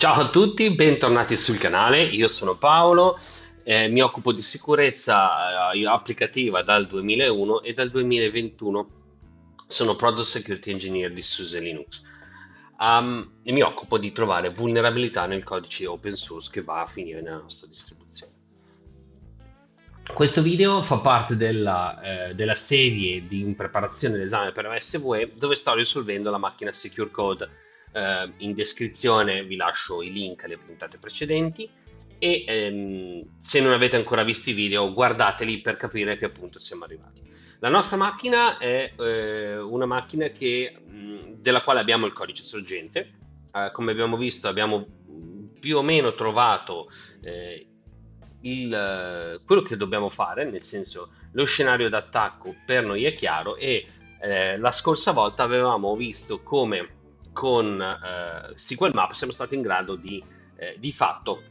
Ciao a tutti, bentornati sul canale, io sono Paolo, eh, mi occupo di sicurezza eh, applicativa dal 2001 e dal 2021 sono Product Security Engineer di SUSE Linux. Um, e mi occupo di trovare vulnerabilità nel codice open source che va a finire nella nostra distribuzione. Questo video fa parte della, eh, della serie di in preparazione dell'esame per OSVE dove sto risolvendo la macchina Secure Code eh, in descrizione vi lascio i link alle puntate precedenti e ehm, se non avete ancora visto i video guardateli per capire a che punto siamo arrivati. La nostra macchina è eh, una macchina che, mh, della quale abbiamo il codice sorgente. Eh, come abbiamo visto abbiamo più o meno trovato eh, il, quello che dobbiamo fare, nel senso lo scenario d'attacco per noi è chiaro e eh, la scorsa volta avevamo visto come con eh, SQL Map siamo stati in grado di, eh, di fatto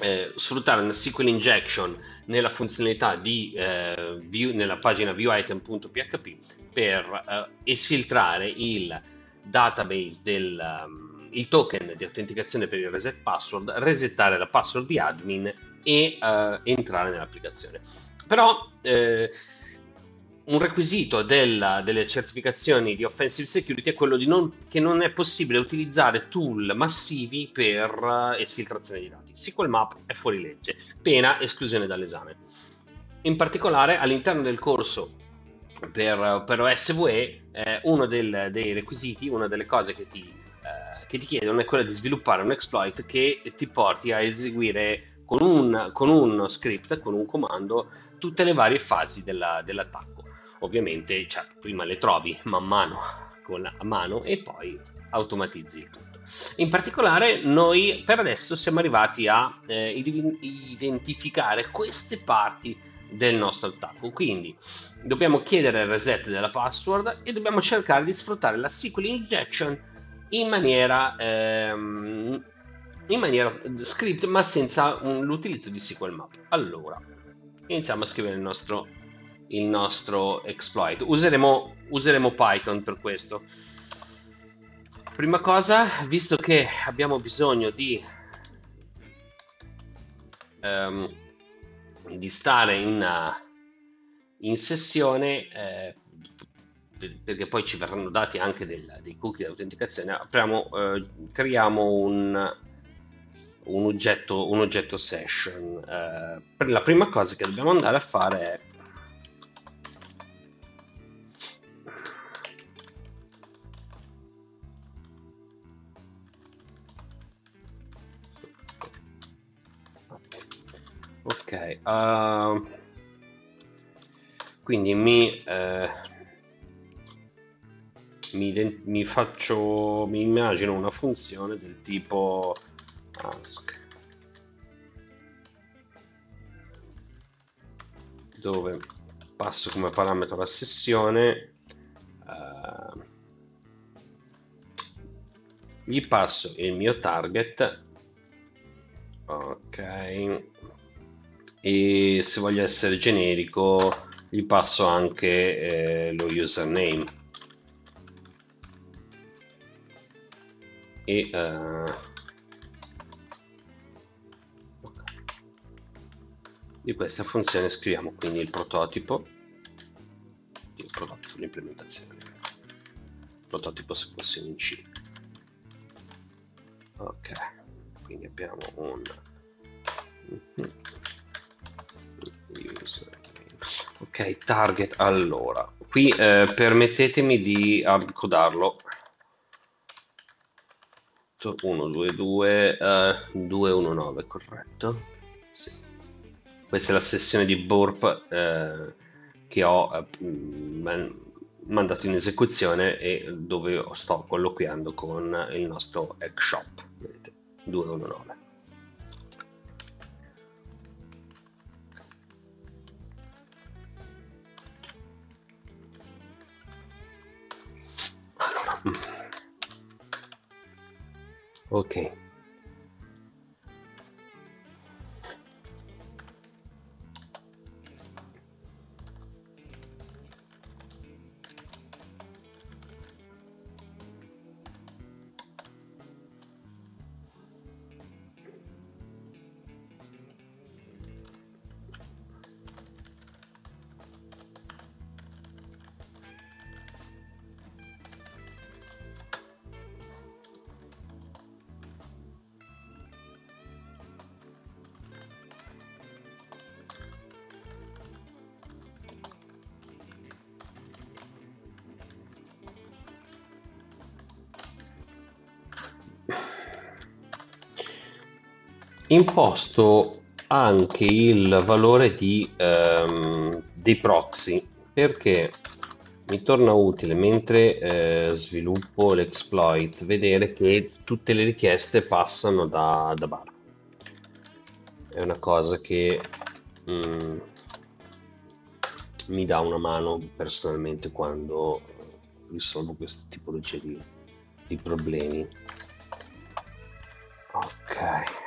eh, sfruttare una SQL injection nella funzionalità di eh, view, nella pagina viewItem.php per eh, esfiltrare il database del um, il token di autenticazione per il reset password, resettare la password di admin e uh, entrare nell'applicazione. Però eh, un requisito della, delle certificazioni di offensive security è quello non, che non è possibile utilizzare tool massivi per uh, esfiltrazione di dati. SQL Map è fuori legge, pena esclusione dall'esame. In particolare all'interno del corso per, per OSVE eh, uno del, dei requisiti, una delle cose che ti, eh, che ti, chiedono è quella di sviluppare un exploit che ti porti a eseguire con, un, con uno script, con un comando, tutte le varie fasi della, dell'attacco ovviamente cioè, prima le trovi man mano con la mano e poi automatizzi il tutto. In particolare noi per adesso siamo arrivati a eh, identificare queste parti del nostro attacco, quindi dobbiamo chiedere il reset della password e dobbiamo cercare di sfruttare la SQL injection in maniera, ehm, in maniera script ma senza un, l'utilizzo di SQL map. Allora, iniziamo a scrivere il nostro il nostro exploit. Useremo, useremo Python per questo. Prima cosa, visto che abbiamo bisogno di, um, di stare in, uh, in sessione, eh, perché poi ci verranno dati anche del, dei cookie di autenticazione, apriamo, eh, creiamo un, un, oggetto, un oggetto session. Eh, per la prima cosa che dobbiamo andare a fare è uh, quindi mi, eh, mi, mi faccio mi immagino una funzione del tipo ask dove passo come parametro la sessione uh, gli passo il mio target ok e se voglio essere generico gli passo anche eh, lo username. E uh, di questa funzione scriviamo quindi il prototipo. Il prototipo l'implementazione il prototipo se fosse in C. Ok. Quindi abbiamo un ok target. Allora qui eh, permettetemi di hardcodarlo 1 2 2 uh, 2 1 9 corretto. Sì. questa è la sessione di burp eh, che ho eh, man- mandato in esecuzione e dove sto colloquiando con il nostro egg shop. Vedete? 219 ok imposto anche il valore di, ehm, dei proxy perché mi torna utile mentre eh, sviluppo l'exploit vedere che tutte le richieste passano da, da bar. È una cosa che mm, mi dà una mano personalmente quando risolvo questo tipologia di, di problemi. Ok,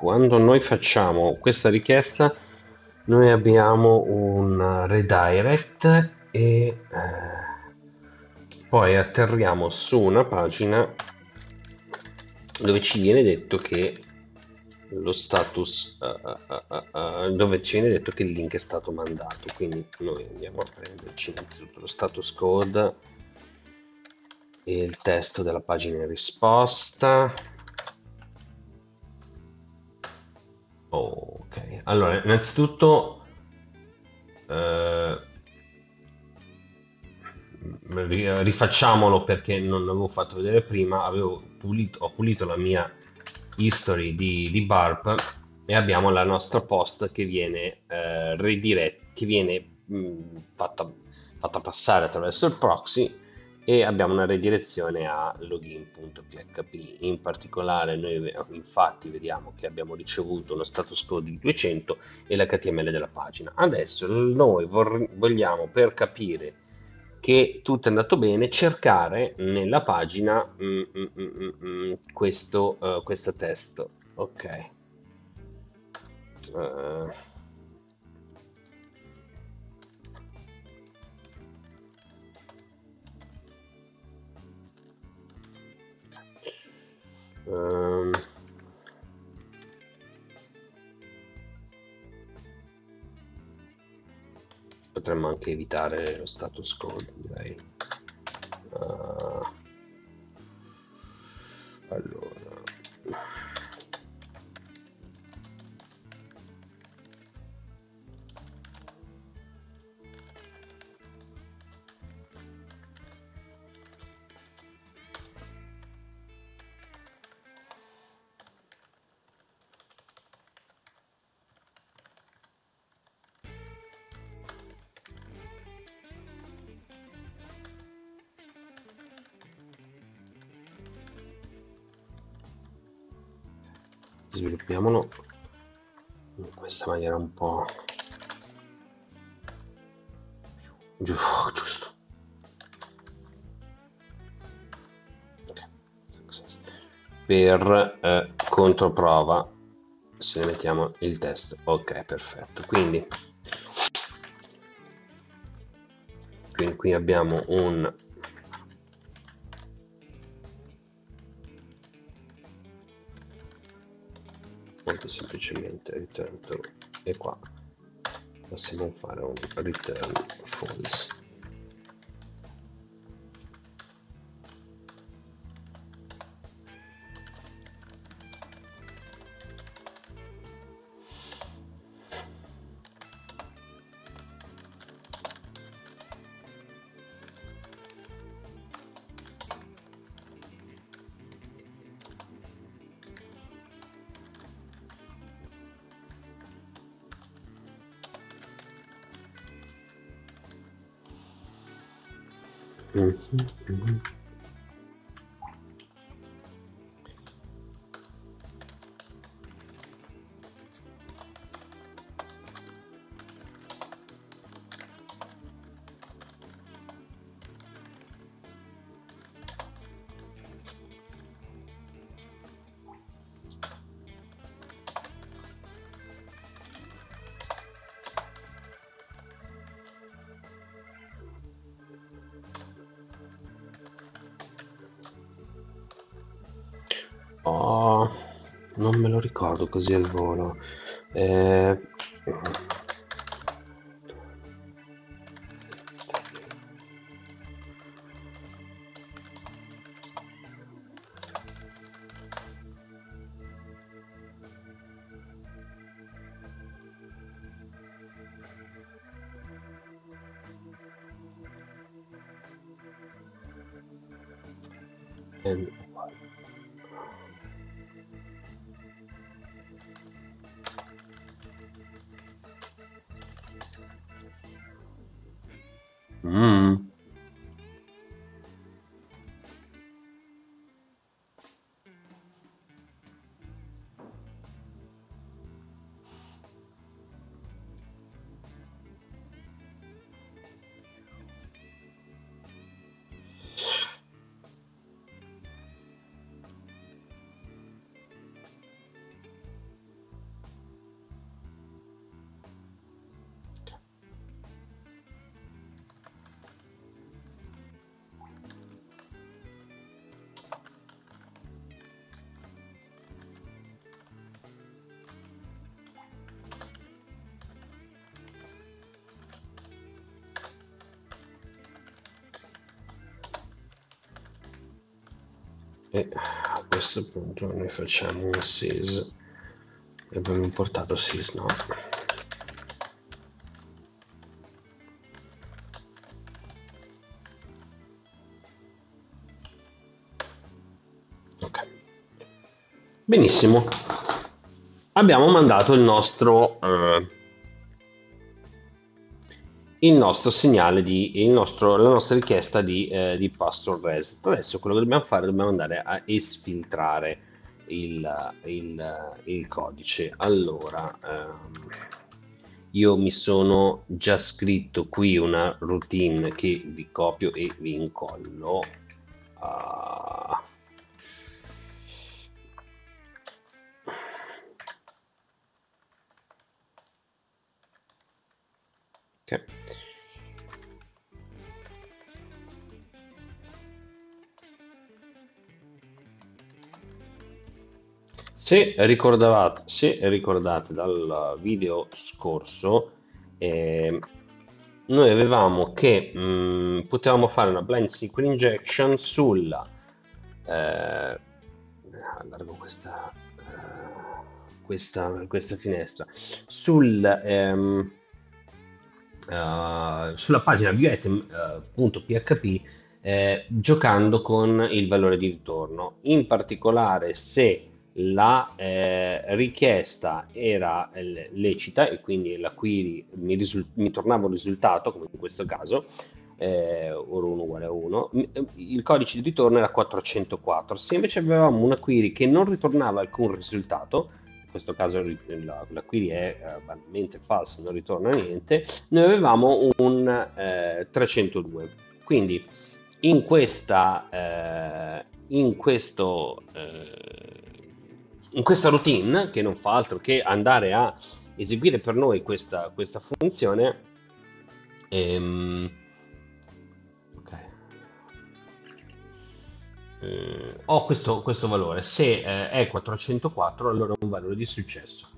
quando noi facciamo questa richiesta, noi abbiamo un redirect e eh, poi atterriamo su una pagina dove ci viene detto che lo status uh, uh, uh, dove ci viene detto che il link è stato mandato. Quindi noi andiamo a prenderci innanzitutto lo status code e il testo della pagina in risposta ok. Allora innanzitutto eh, rifacciamolo perché non l'avevo fatto vedere prima. Avevo pulito, ho pulito la mia history di, di Barp e abbiamo la nostra post che viene eh, rediretta, che viene mh, fatta, fatta passare attraverso il proxy e abbiamo una redirezione a login.php. In particolare noi infatti vediamo che abbiamo ricevuto uno status code di 200 e l'HTML della pagina. Adesso noi vogliamo per capire che tutto è andato bene, cercare nella pagina mm, mm, mm, mm, mm questo, uh, questo testo. Ok. Uh. Um. potremmo anche evitare lo status code direi. Uh, allora sviluppiamolo in questa maniera un po' Giu giusto. Per eh, controprova se ne mettiamo il test. Ok perfetto. Quindi qui abbiamo un molto semplicemente return true e qua possiamo fare un return false non me lo ricordo così al volo. Eh, questo punto noi facciamo un sys. E abbiamo importato sys no? Ok. Benissimo. Abbiamo mandato il nostro eh, il nostro segnale di nostro, la nostra richiesta di, eh, di password reset. Adesso quello che dobbiamo fare dobbiamo andare a esfiltrare il, il, il codice. Allora, ehm, io mi sono già scritto qui una routine che vi copio e vi incollo. Uh, ok. Se ricordavate, se ricordate dal video scorso, eh, noi avevamo che mh, mm, potevamo fare una blind SQL injection sulla eh, allargo questa, uh, questa, questa finestra sul ehm, uh, sulla pagina viewItem.php eh, giocando con il valore di ritorno in particolare se la eh, richiesta era eh, lecita e quindi la query mi, risul- mi, tornava un risultato, come in questo caso, eh, oro 1 uguale a 1, eh, il codice di ritorno era 404. Se invece avevamo una query che non ritornava alcun risultato, questo caso la, query è eh, banalmente falsa, non ritorna niente, noi avevamo un 302. Eh, quindi in questa eh, in questo in questa routine che non fa altro che andare a eseguire per noi questa, questa funzione ehm, eh, ho questo, questo, valore. Se eh, è 404 allora è un valore di successo.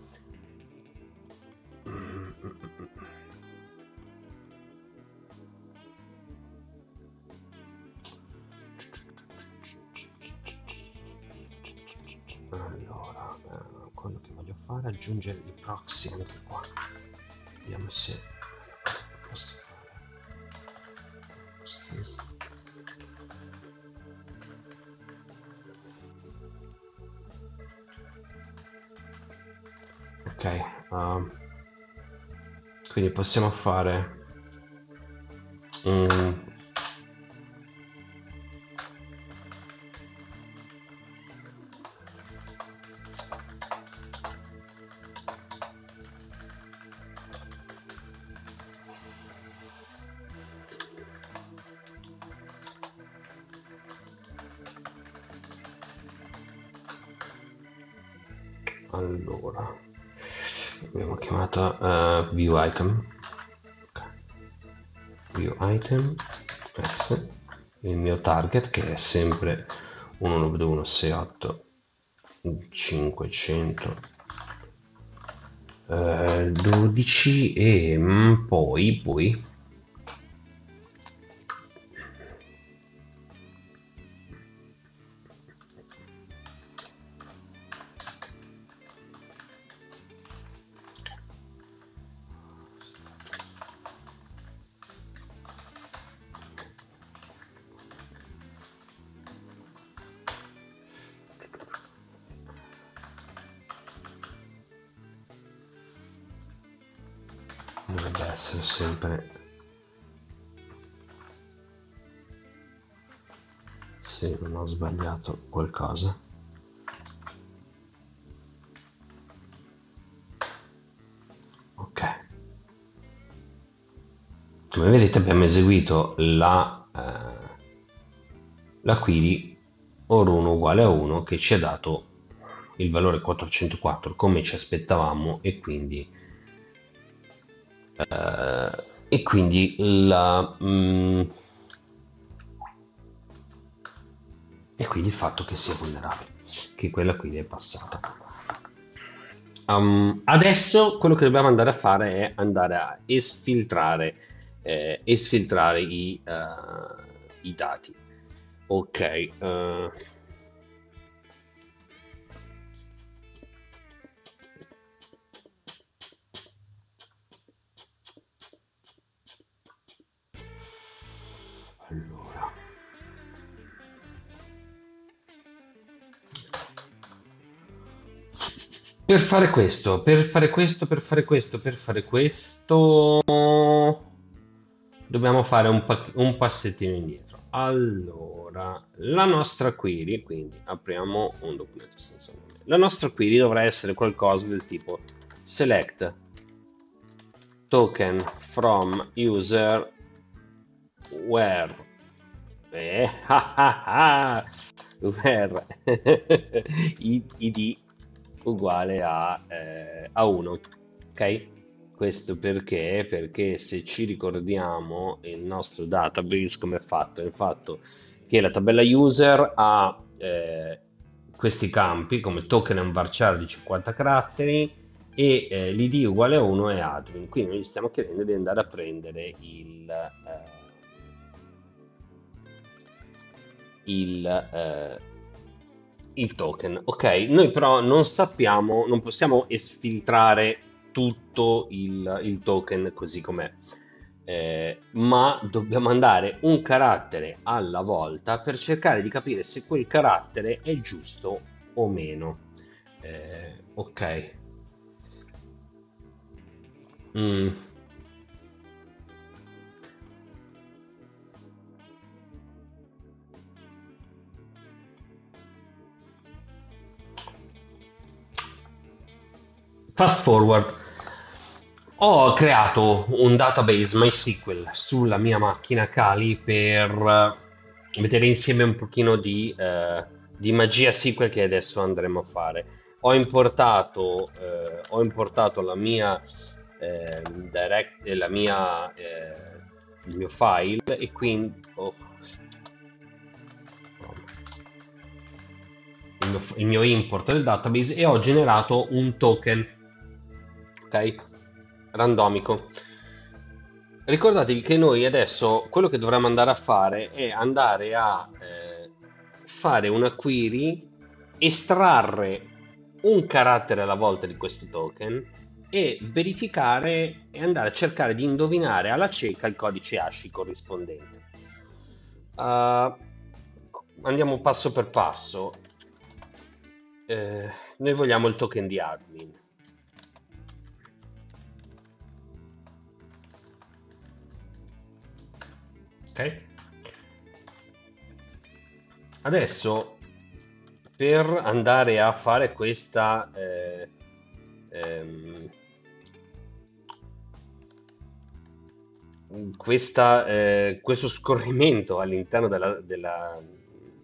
Fare aggiungere i proxy anche qua vediamo se uh, quindi possiamo fare un allora abbiamo chiamato uh, view item. View item s. Il mio target che è sempre 192.168 500 eh, 12 e mm, poi poi eseguito la, eh, la query or 1 uguale a 1 che ci ha dato il valore 404 come ci aspettavamo e quindi eh, e quindi la mm, e quindi il fatto che sia vulnerabile che quella quindi è passata. Um, adesso quello che dobbiamo andare a fare è andare a esfiltrare eh, esfiltrare i, uh, i dati. Ok uh, Per fare questo, per fare questo, per fare questo, per fare questo, dobbiamo fare un, pa- un passettino indietro. Allora, la nostra query, quindi apriamo un documento senza nome. La nostra query dovrà essere qualcosa del tipo select token from user where eh, ah, ah, ah, where id uguale a, eh, a 1. Ok? Questo perché? Perché se ci ricordiamo il nostro database come è fatto? È fatto che la tabella user ha eh, questi campi come token e un varchar di 50 caratteri e eh, l'id uguale a 1 è admin. Quindi noi gli stiamo chiedendo di andare a prendere il, eh, il eh, il token. Ok, noi però non sappiamo, non possiamo esfiltrare tutto il, il token così com'è. Eh, ma dobbiamo andare un carattere alla volta per cercare di capire se quel carattere è giusto o meno. Eh, ok. Mm. Fast forward. Ho creato un database MySQL sulla mia macchina Kali per vedere insieme un pochino di, eh, di magia SQL che adesso andremo a fare. Ho importato, eh, ho importato la mia, eh, direct, la mia, eh, il mio file e quindi oh, il, mio, il mio import del database e ho generato un token ok? Randomico. Ricordatevi che noi adesso quello che dovremmo andare a fare è andare a eh, fare una query, estrarre un carattere alla volta di questo token e verificare e andare a cercare di indovinare alla cieca il codice ASCII corrispondente. Uh, andiamo passo per passo. Eh, noi vogliamo il token di admin. Ok. Adesso per andare a fare questa eh, ehm, questa, eh, questo scorrimento all'interno della, della,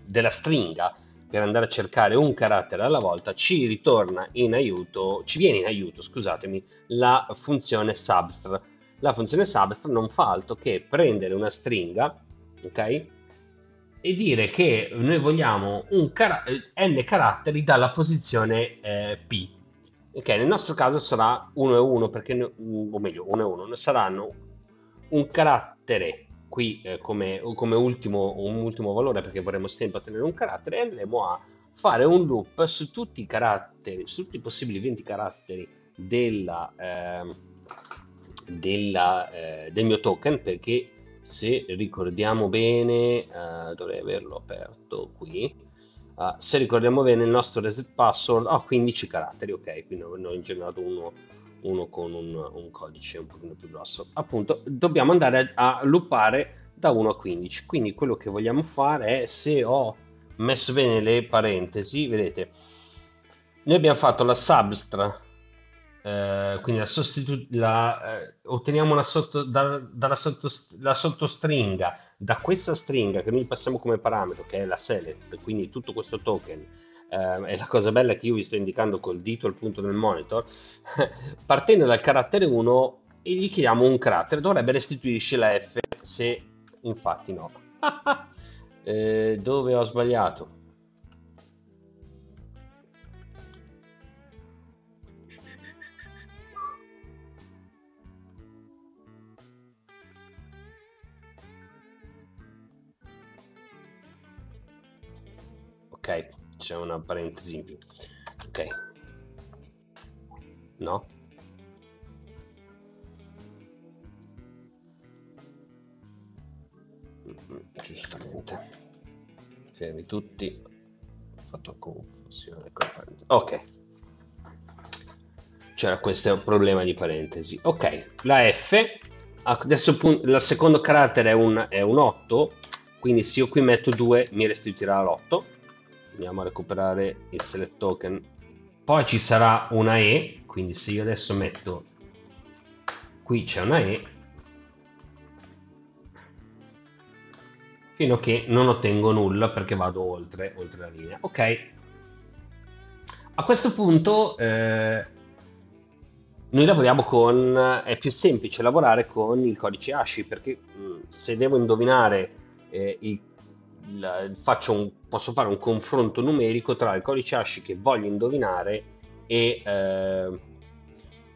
della, stringa per andare a cercare un carattere alla volta ci ritorna in aiuto ci viene in aiuto scusatemi la funzione substr la funzione substr non fa altro che prendere una stringa, ok? E dire che noi vogliamo car- n caratteri dalla posizione eh, P. Ok, nel nostro caso sarà 1 e 1, perché, o meglio, 1 e 1, saranno un carattere qui eh, come, come ultimo, un ultimo valore, perché vorremmo sempre ottenere un carattere, e andremo a fare un loop su tutti i caratteri, su tutti i possibili 20 caratteri della, eh, della, eh, del mio token perché se ricordiamo bene uh, dovrei averlo aperto qui uh, se ricordiamo bene il nostro reset password ha 15 caratteri ok quindi noi ho generato uno, uno con un, un codice un pochino più grosso. Appunto, dobbiamo andare a, a loopare da 1 a 15. Quindi quello che vogliamo fare è se ho messo bene le parentesi, vedete, noi abbiamo fatto la substra, eh, quindi la sostitu- la, eh, otteniamo la, sotto, da, dalla sotto, la sottostringa da questa stringa che noi passiamo come parametro, che è la select, quindi tutto questo token, eh, è la cosa bella che io vi sto indicando col dito al punto del monitor, partendo dal carattere 1 e gli chiediamo un carattere, dovrebbe restituirci la F, se infatti no. eh, dove ho sbagliato? C'è una parentesi in più. Ok. No? Giustamente. Fermi tutti. Ho fatto confusione ok. C'era questo problema di parentesi. Ok la F. Adesso il secondo carattere è un, è un 8 quindi se io qui metto 2 mi restituirà l'8 andiamo a recuperare il select token. Poi ci sarà una E quindi se io adesso metto qui c'è una E fino a che non ottengo nulla perché vado oltre, oltre la linea. Ok. A questo punto eh, noi lavoriamo con è più semplice lavorare con il codice ASCII perché mh, mm, se devo indovinare eh, il il, un, posso fare un confronto numerico tra il codice ASCII che voglio indovinare e, eh,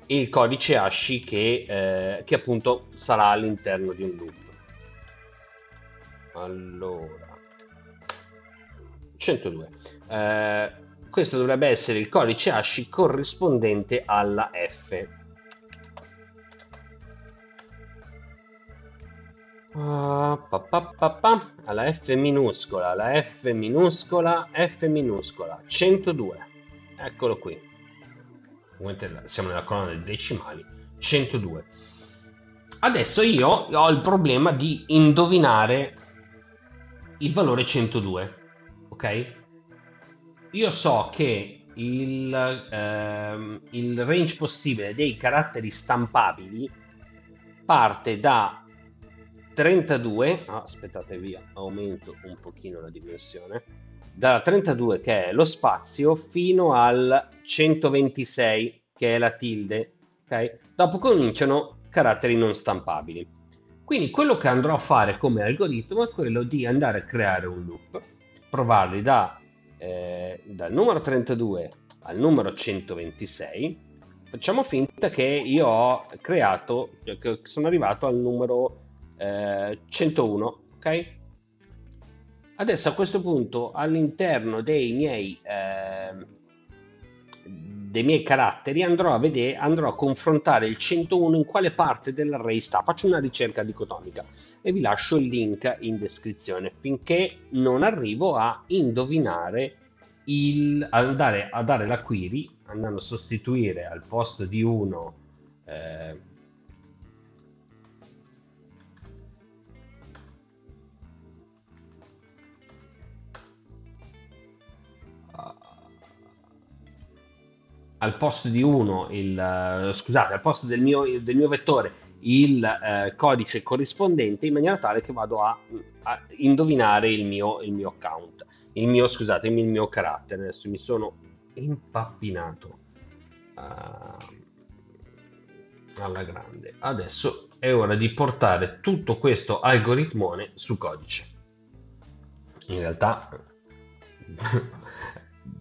il codice ASCII che, eh, che appunto sarà all'interno di un loop. Allora, 102. Eh, questo dovrebbe essere il codice ASCII corrispondente alla F. Uh, pa, pa, pa, alla F minuscola, la F minuscola, F minuscola, 102. Eccolo qui. Siamo nella colonna dei decimali, 102. Adesso io ho il problema di indovinare il valore 102. Ok? Io so che il, ehm, il range possibile dei caratteri stampabili parte da 32, ah, aspettate via, aumento un pochino la dimensione, dalla 32 che è lo spazio fino al 126 che è la tilde, ok? Dopo cominciano caratteri non stampabili. Quindi quello che andrò a fare come algoritmo è quello di andare a creare un loop, provarli da, eh, dal numero 32 al numero 126. Facciamo finta che io ho creato, che sono arrivato al numero 101, eh, ok? Adesso a questo punto all'interno dei miei, eh, dei miei caratteri andrò a vedere, andrò a confrontare il 101 in quale parte dell'array sta. Faccio una ricerca dicotomica e vi lascio il link in descrizione finché non arrivo a indovinare il, andare a dare la query andando a sostituire al posto di 1 eh, al posto di 1 il uh, scusate al posto del mio, del mio vettore il uh, codice corrispondente in maniera tale che vado a, a indovinare il mio, il mio, account. Il mio scusate il mio carattere. Adesso mi sono impappinato uh, alla grande. Adesso è ora di portare tutto questo algoritmone su codice. In realtà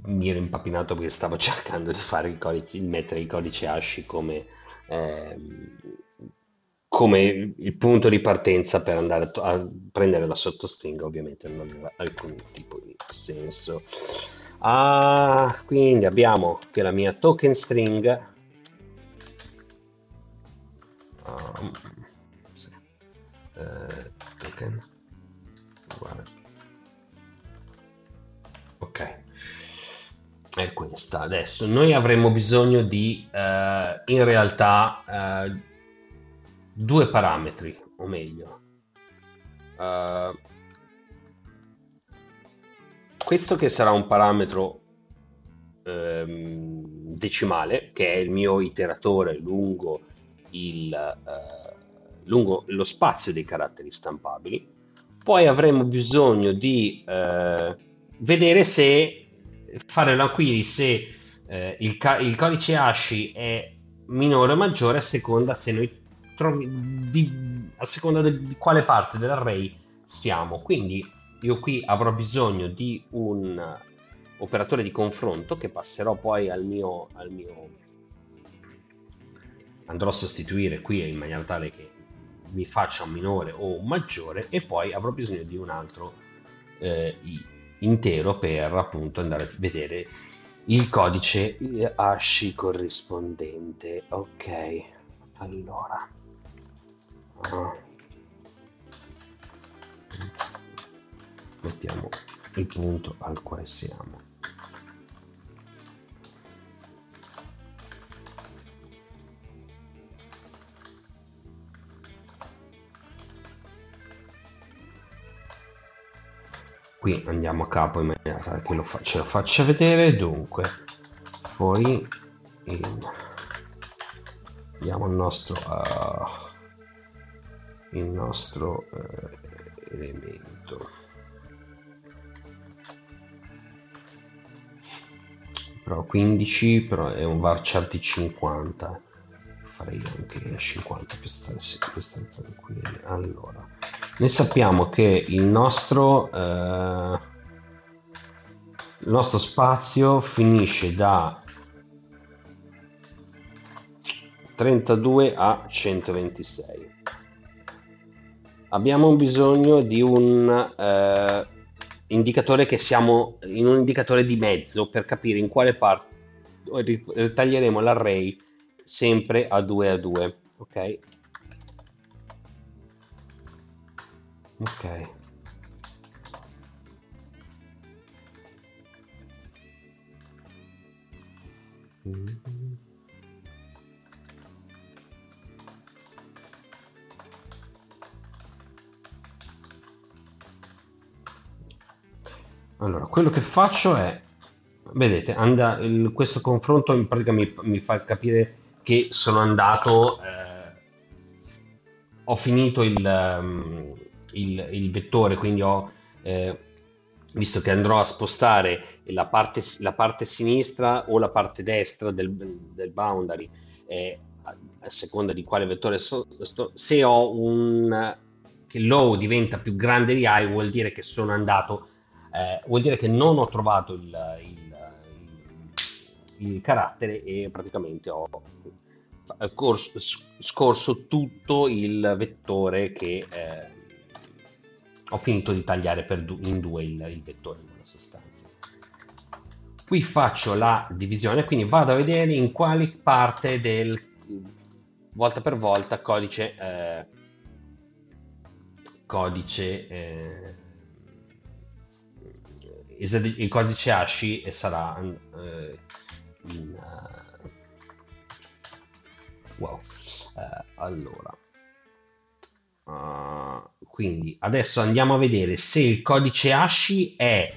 mi ero impappinato perché stavo cercando di codice, di mettere il codice ASCII come, eh, come il punto di partenza per andare a prendere la sottostringa, ovviamente non aveva alcun tipo di senso. Ah, quindi abbiamo qui la mia token string. Um, sì. uh, token uguale ok è questa. Adesso noi avremo bisogno di eh, in realtà eh, due parametri, o meglio. Uh, questo che sarà un parametro ehm, decimale, che è il mio iteratore lungo, il, eh, lungo lo spazio dei caratteri stampabili. Poi avremo bisogno di eh, vedere se fare la query se eh, il, ca- il, codice ASCII è minore o maggiore a seconda trovi di, a seconda de- di quale parte dell'array siamo. Quindi io qui avrò bisogno di un operatore di confronto che passerò poi al mio, al mio andrò a sostituire qui in maniera tale che mi faccia un minore o un maggiore e poi avrò bisogno di un altro eh, intero per appunto andare a vedere il codice hash corrispondente. Ok allora. Mettiamo il punto al quale siamo qui andiamo a capo in maniera che lo ce lo faccia vedere. Dunque poi in andiamo al nostro uh, il nostro uh, elemento. Però 15 però è un varchar di 50 farei anche 50 per stare, per stare tranquilli. Allora noi sappiamo che il nostro, eh, il nostro spazio finisce da 32 a 126 abbiamo bisogno di un eh, indicatore che siamo in un indicatore di mezzo per capire in quale parte taglieremo l'array sempre a 2 a 2 ok ok. Allora, quello che faccio è, vedete, anda, il- questo confronto in pratica mi, mi fa capire che sono andato, eh, ho finito il, ehm, il, il vettore, quindi ho, eh, visto che andrò a spostare la parte, la parte sinistra o la parte destra del, del boundary, eh, a, seconda di quale vettore so, sto, se ho un che low diventa più grande di high vuol dire che sono andato eh, vuol dire che non ho trovato il, il, il, il carattere e praticamente ho corso, scorso tutto il vettore che eh, ho finito di tagliare du- in due il, il vettore in una sostanza. Qui faccio la divisione, quindi vado a vedere in quale parte del volta per volta codice eh, codice eh, il codice ASCII sarà eh, in uh, wow uh, allora uh, quindi adesso andiamo a vedere se il codice ASCII è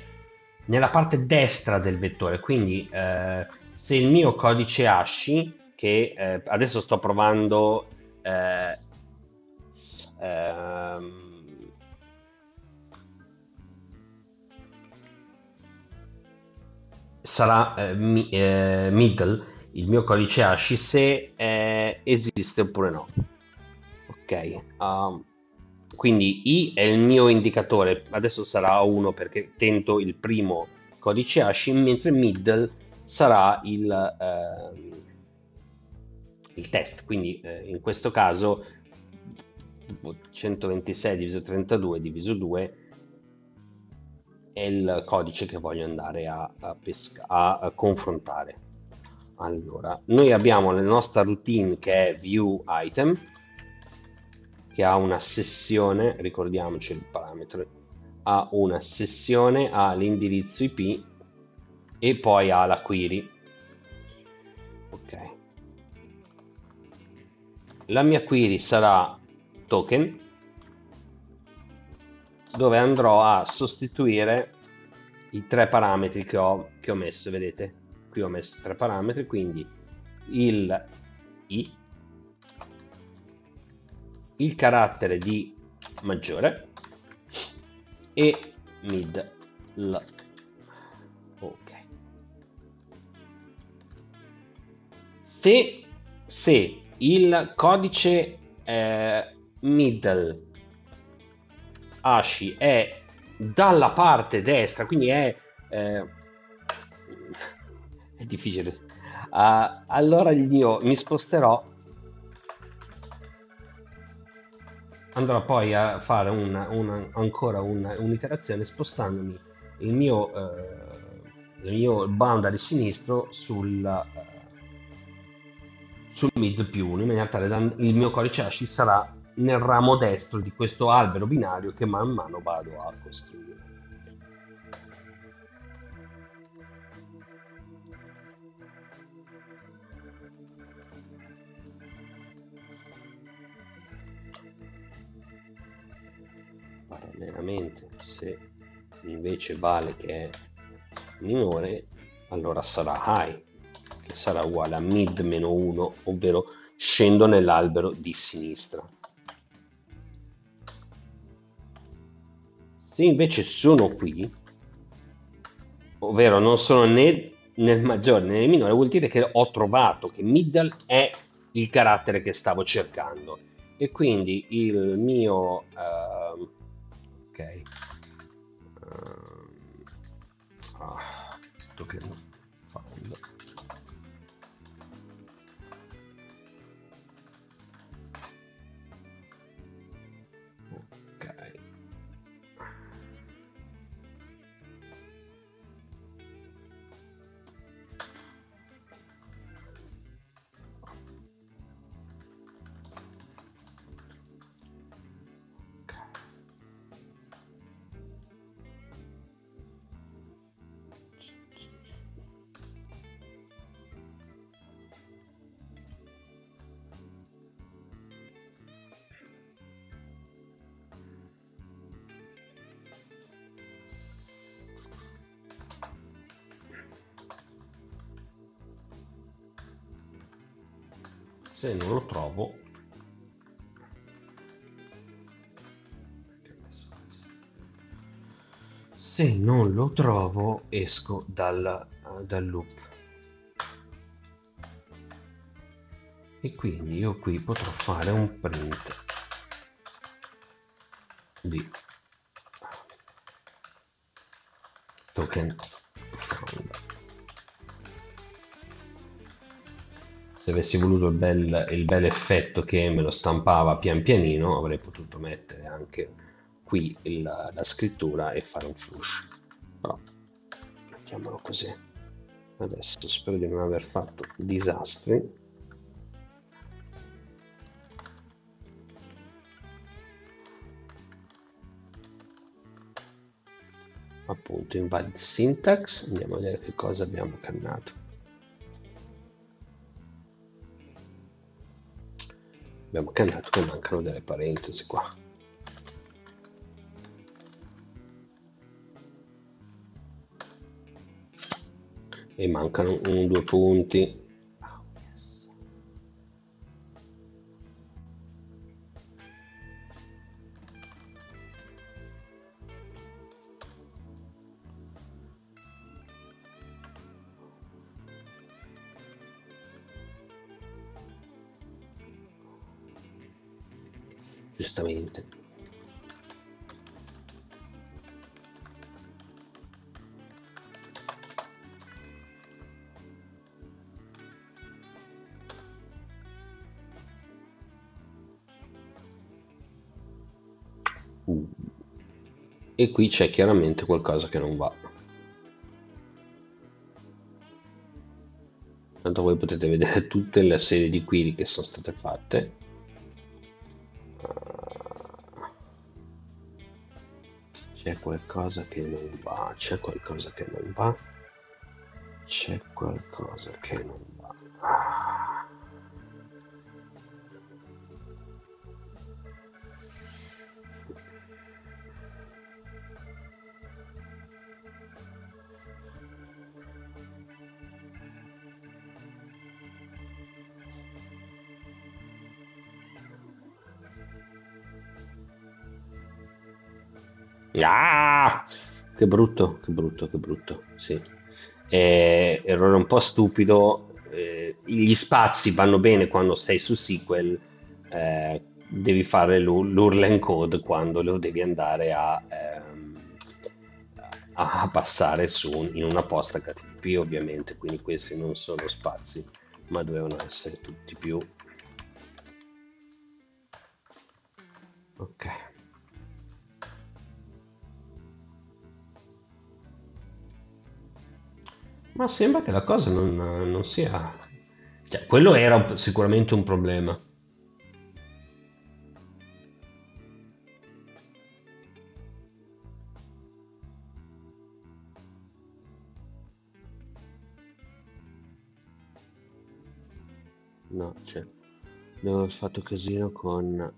nella parte destra del vettore. Quindi eh, se il mio codice ASCII che eh, adesso sto provando eh, ehm, sarà eh, mi, eh, middle il mio codice hash se eh, esiste oppure no. Ok um, quindi i è il mio indicatore. Adesso sarà 1 perché tento il primo codice hash mentre middle sarà il, ehm, il test. Quindi eh, in questo caso 126 diviso 32 diviso 2 è il codice che voglio andare a, a, pesca- a confrontare. Allora, noi abbiamo la nostra routine che è view item, che ha una sessione, ricordiamoci il parametro, ha una sessione, ha l'indirizzo IP e poi ha la query. Ok. La mia query sarà token dove andrò a sostituire i tre parametri che ho, che ho messo, vedete? Qui ho messo tre parametri, quindi il i, il carattere di maggiore e mid l. Ok. Se, se il codice eh, middle ASCII è dalla parte destra, quindi è, eh, è difficile. Uh, allora io mi sposterò, andrò poi a fare una, una, ancora una, un'iterazione spostandomi il mio, uh, il mio boundary sinistro sul, uh, sul mid più 1 in maniera tale che il mio codice ASCII sarà nel ramo destro di questo albero binario che man mano vado a costruire. Parallelamente, se invece vale che è minore, allora sarà high, che sarà uguale a mid meno 1, ovvero scendo nell'albero di sinistra. Se invece sono qui, ovvero non sono né nel maggiore né nel minore, vuol dire che ho trovato che middle è il carattere che stavo cercando e quindi il mio uh, ok. Uh, ah, che se non lo trovo. Se non lo trovo esco dal, dal loop. E quindi io qui potrò fare un print avessi voluto il bel, il bel effetto che me lo stampava pian pianino avrei potuto mettere anche qui il, la scrittura e fare un flush. Però mettiamolo così. Adesso spero di non aver fatto disastri. Appunto invalid syntax. Andiamo a vedere che cosa abbiamo cannato abbiamo cannato che mancano delle parentesi qua. E mancano un due punti qui c'è chiaramente qualcosa che non va tanto voi potete vedere tutte le serie di query che sono state fatte c'è qualcosa che non va, c'è qualcosa che non va. c'è qualcosa che non va. Ah! Che brutto, che brutto, che brutto. Sì. Eh, errore un po' stupido. Eh, gli spazi vanno bene quando sei su SQL, eh, devi fare l'URL encode quando lo devi andare a, ehm, a passare su in una posta HTTP ovviamente, quindi questi non sono spazi, ma dovevano essere tutti più. Ok. Ma sembra che la cosa non, non sia... Cioè, quello era un- sicuramente un problema. No, cioè, abbiamo fatto casino con...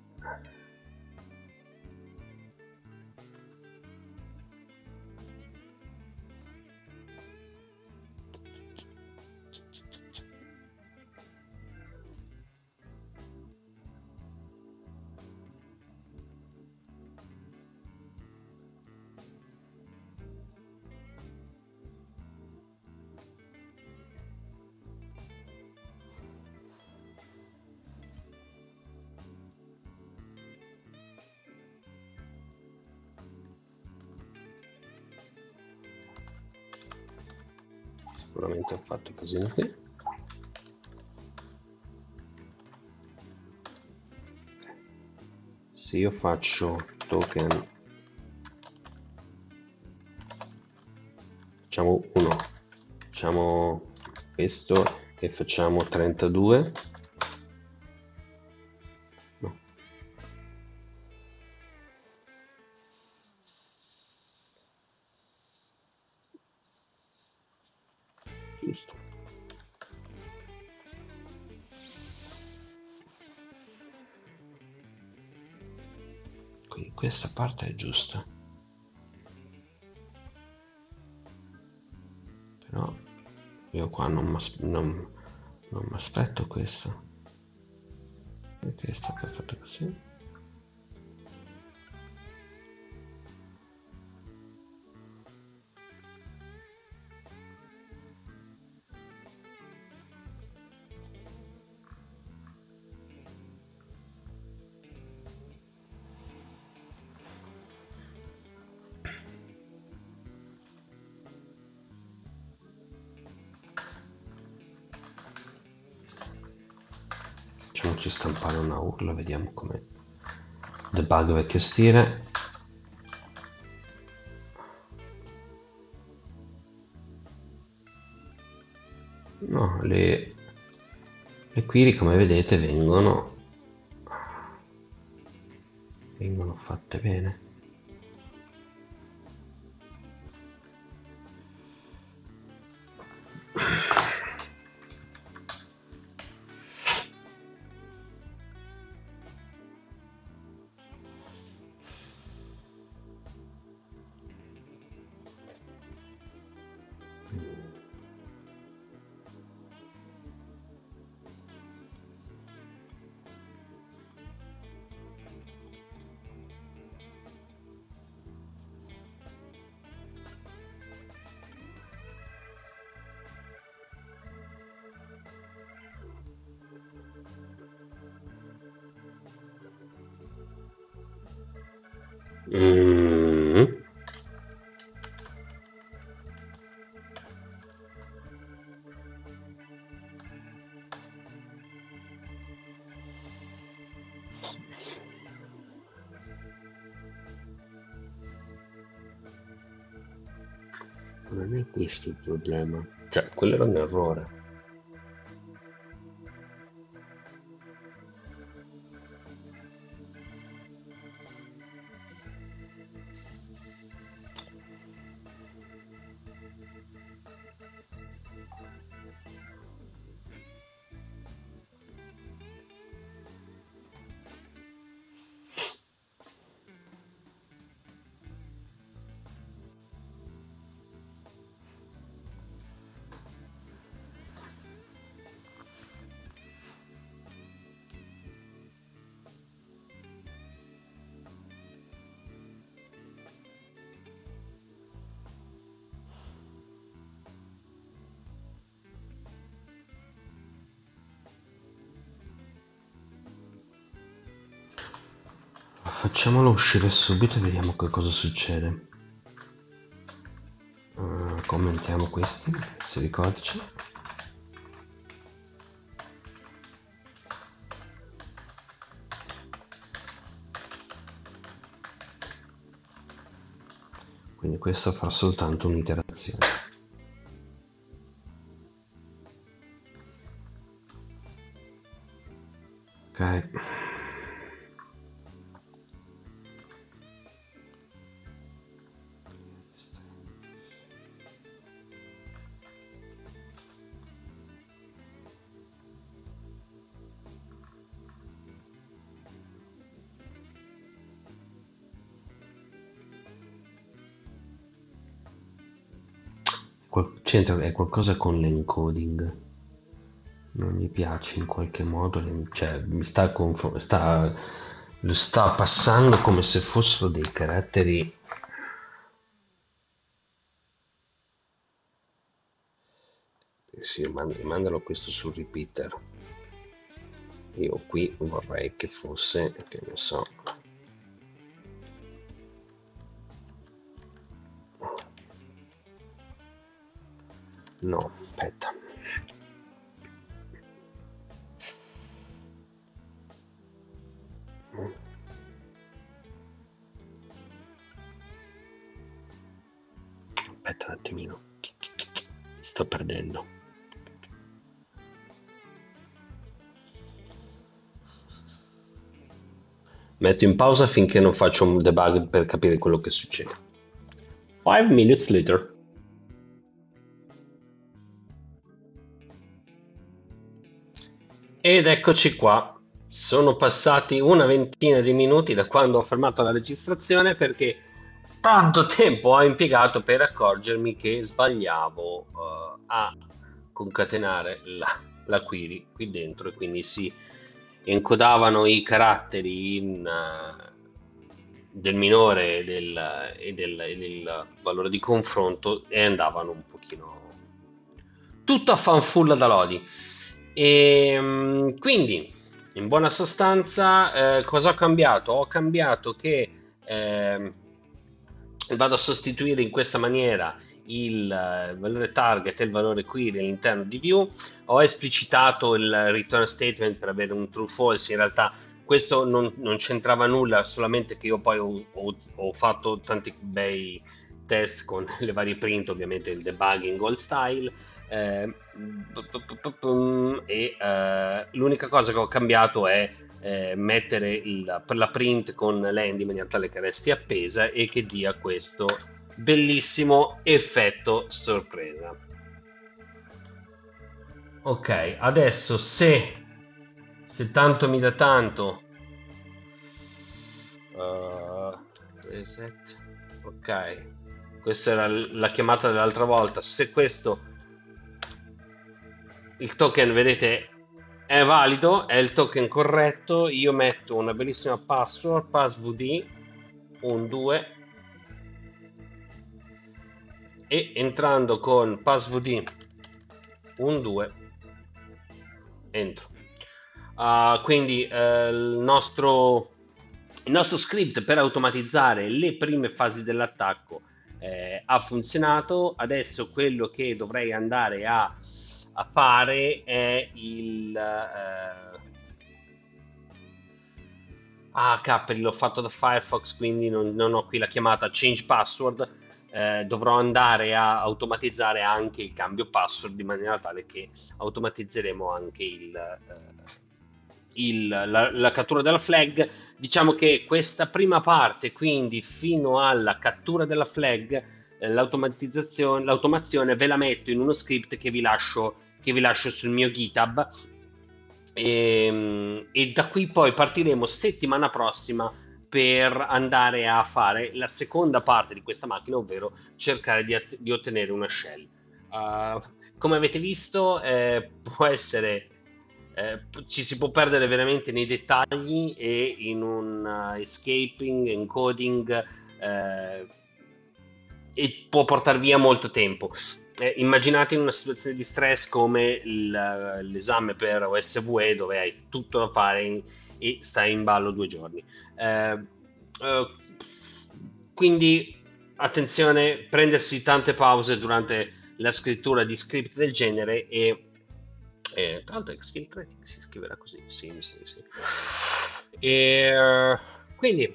sicuramente ho fatto casino qui. Se io faccio token facciamo uno facciamo questo e facciamo 32 giusta. Però io qua non mi aspetto questo. Perché è stato fatto così? Facciamoci stampare una urla vediamo come debug vecchio stile. No le, le query come vedete vengono vengono fatte bene Non è questo il problema. Cioè, quello era un errore. Facciamolo uscire subito e vediamo che cosa succede. Uh, commentiamo questi, se di. Quindi questo farà soltanto un'iterazione. Ok. C'entra è qualcosa con l'encoding. Non gli piace in qualche modo, cioè mi sta, confo- sta, lo sta passando come se fossero dei caratteri. Eh sì, mand- mandalo questo sul repeater. Io qui vorrei che fosse che ne so no aspetta Aspetta un attimino. Sto perdendo. Metto in pausa finché non faccio un debug per capire quello che succede. 5 minutes later. Ed eccoci qua. Sono passati una ventina di minuti da quando ho fermato la registrazione perché tanto tempo ho impiegato per accorgermi che sbagliavo uh, a concatenare la, la, query qui dentro e quindi si encodavano i caratteri in, uh, del minore e del, e, del, e del, valore di confronto e andavano un pochino tutto a fanfulla da lodi. E, um, quindi in buona sostanza, eh, cosa ho cambiato? Ho cambiato che eh, vado a sostituire in questa maniera il uh, valore target e il valore query all'interno di view. Ho esplicitato il return statement per avere un true false. In realtà questo non, non c'entrava nulla, solamente che io poi ho, ho, ho, fatto tanti bei test con le varie print, ovviamente il debugging old style eh, e eh, l'unica cosa che ho cambiato è eh, mettere il, la print con l'end in maniera tale che resti appesa e che dia questo bellissimo effetto sorpresa. Ok, adesso se, se tanto mi dà tanto, uh, reset, ok, questa era la chiamata dell'altra volta. Se questo il token vedete è valido, è il token corretto, io metto una bellissima password, passvd, un 2 e entrando con passvd un 2 entro. Uh, quindi uh, il, nostro, il nostro script per automatizzare le prime fasi dell'attacco eh, ha funzionato, adesso quello che dovrei andare a a fare è il... Eh... Ah, capri, l'ho fatto da Firefox, quindi non, non ho qui la chiamata change password. Eh, dovrò andare a automatizzare anche il cambio password in maniera tale che automatizzeremo anche il, eh, il, la, la, cattura della flag. Diciamo che questa prima parte, quindi fino alla cattura della flag, eh, l'automatizzazione, l'automazione ve la metto in uno script che vi lascio che vi lascio sul mio GitHub. E, ehm, e da qui poi partiremo settimana prossima per andare a fare la seconda parte di questa macchina, ovvero cercare di, att- di ottenere una shell. Uh, come avete visto, eh, può essere. Eh, ci si può perdere veramente nei dettagli e in un uh, escaping, encoding eh, e può portare via molto tempo eh, immaginate in una situazione di stress come il, l'esame per OSVE dove hai tutto da fare in, e stai in ballo due giorni. Eh, Uh, quindi attenzione, prendersi tante pause durante la scrittura di script del genere e e, tra l'altro Critic si scriverà così, sì, sa sì. E, uh, quindi,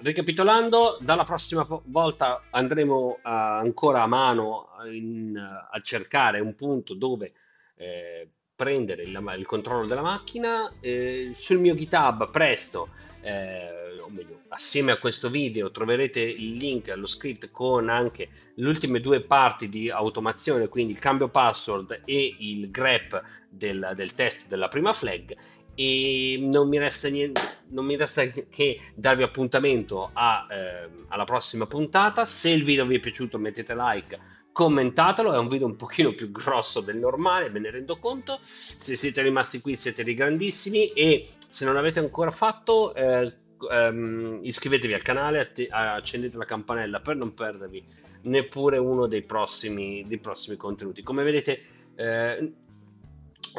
ricapitolando, dalla prossima volta andremo uh, ancora a mano in, a cercare un punto dove eh, prendere il, il, controllo della macchina. Eh, sul mio GitHub presto eh, o meglio, assieme a questo video troverete il link allo script con anche le ultime due parti di automazione, quindi il cambio password e il grep del, del test della prima flag. E non mi resta, niente, non mi resta che darvi appuntamento a, eh, alla prossima puntata. Se il video vi è piaciuto, mettete like commentatelo, è un video un pochino più grosso del normale, me ne rendo conto. Se siete rimasti qui siete dei grandissimi e se non l'avete ancora fatto eh, ehm, iscrivetevi al canale, att- accendete la campanella per non perdervi neppure uno dei prossimi, dei prossimi contenuti. Come vedete eh,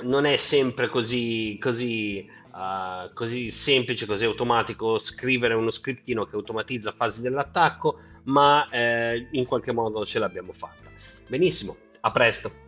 non è sempre così, così, uh, così semplice, così automatico scrivere uno scriptino che automatizza fasi dell'attacco, ma eh, in qualche modo ce l'abbiamo fatta. Benissimo, a presto.